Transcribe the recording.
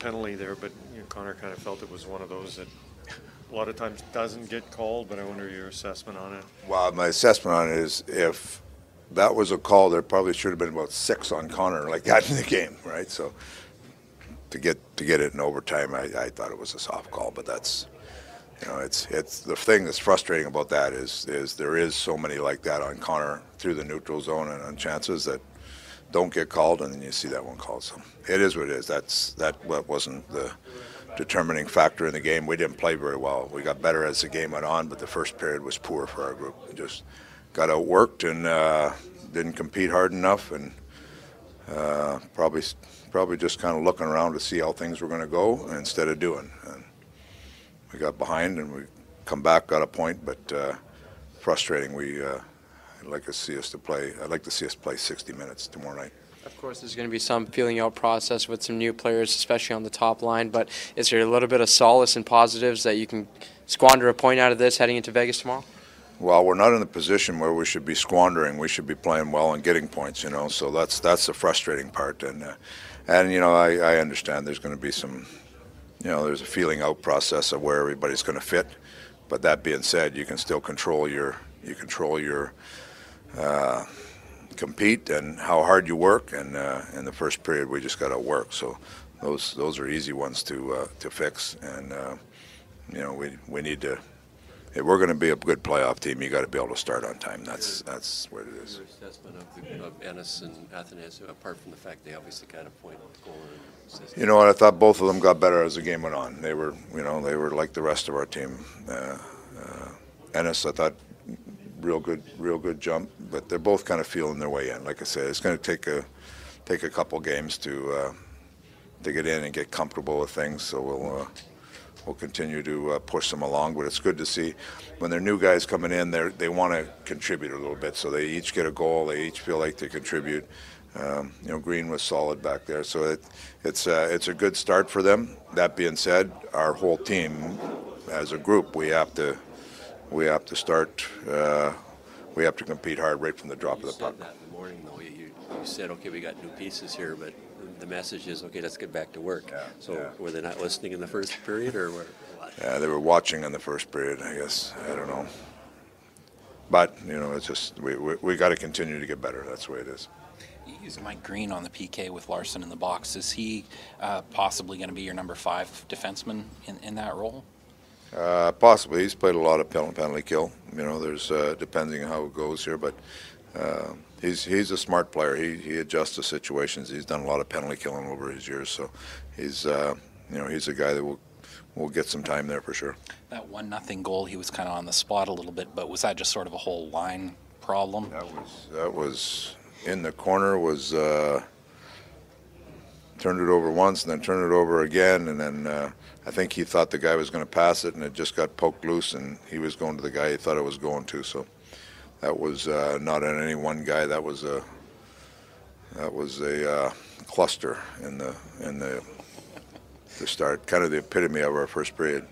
penalty there, but you know, Connor kind of felt it was one of those that a lot of times doesn't get called. But I wonder your assessment on it. Well, my assessment on it is if that was a call, there probably should have been about six on Connor like that in the game, right? So to get to get it in overtime, I, I thought it was a soft call, but that's you know, it's it's the thing that's frustrating about that is is there is so many like that on Connor through the neutral zone and on chances that don't get called, and then you see that one called. So it is what it is. That's that what wasn't the determining factor in the game. We didn't play very well. We got better as the game went on, but the first period was poor for our group. We just got outworked and uh, didn't compete hard enough, and uh, probably probably just kind of looking around to see how things were going to go instead of doing. And we got behind, and we come back, got a point, but uh, frustrating. We uh, I'd like to see us to play. I'd like to see us play 60 minutes tomorrow night. Of course, there's going to be some feeling out process with some new players, especially on the top line. But is there a little bit of solace and positives that you can squander a point out of this heading into Vegas tomorrow? Well, we're not in the position where we should be squandering. We should be playing well and getting points, you know. So that's that's the frustrating part. And uh, and you know, I, I understand there's going to be some, you know, there's a feeling out process of where everybody's going to fit. But that being said, you can still control your you control your uh, compete and how hard you work. And uh, in the first period, we just got to work. So those those are easy ones to uh, to fix. And uh, you know, we we need to. If we're going to be a good playoff team, you got to be able to start on time. That's that's what it is. Your assessment of, the, of Ennis and Athanasiou, apart from the fact they obviously got a point goal. You know what? I thought both of them got better as the game went on. They were, you know, they were like the rest of our team. Uh, uh, Ennis, I thought, real good, real good jump. But they're both kind of feeling their way in. Like I said, it's going to take a take a couple games to uh, to get in and get comfortable with things. So we'll. Uh, We'll continue to uh, push them along, but it's good to see when they're new guys coming in. They they want to contribute a little bit, so they each get a goal. They each feel like they contribute. Um, you know, Green was solid back there, so it, it's uh, it's a good start for them. That being said, our whole team, as a group, we have to we have to start. Uh, we have to compete hard right from the drop You of the puck. that in the morning, though. You, you, you said, okay, we got new pieces here, but the message is, okay, let's get back to work. Yeah, so yeah. were they not listening in the first period, or what? Yeah, they were watching in the first period, I guess. I don't know. But, you know, it's just, we, we, we got to continue to get better. That's the way it is. You used Mike Green on the PK with Larsson in the box. Is he uh, possibly going to be your number five defenseman in, in that role? Uh, possibly. He's played a lot of penalty, penalty kill. You know, there's, uh, depending on how it goes here, but uh, he's, he's a smart player. He, he adjusts to situations. He's done a lot of penalty killing over his years, so he's, uh, you know, he's a guy that will, will get some time there for sure. That one nothing goal, he was kind of on the spot a little bit, but was that just sort of a whole line problem? That was that was in the corner was uh, turned it over once and then turned it over again and then uh, I think he thought the guy was going to pass it and it just got poked loose and he was going to the guy he thought it was going to so that was uh, not on any one guy that was a that was a uh, cluster in the in the the start kind of the epitome of our first period.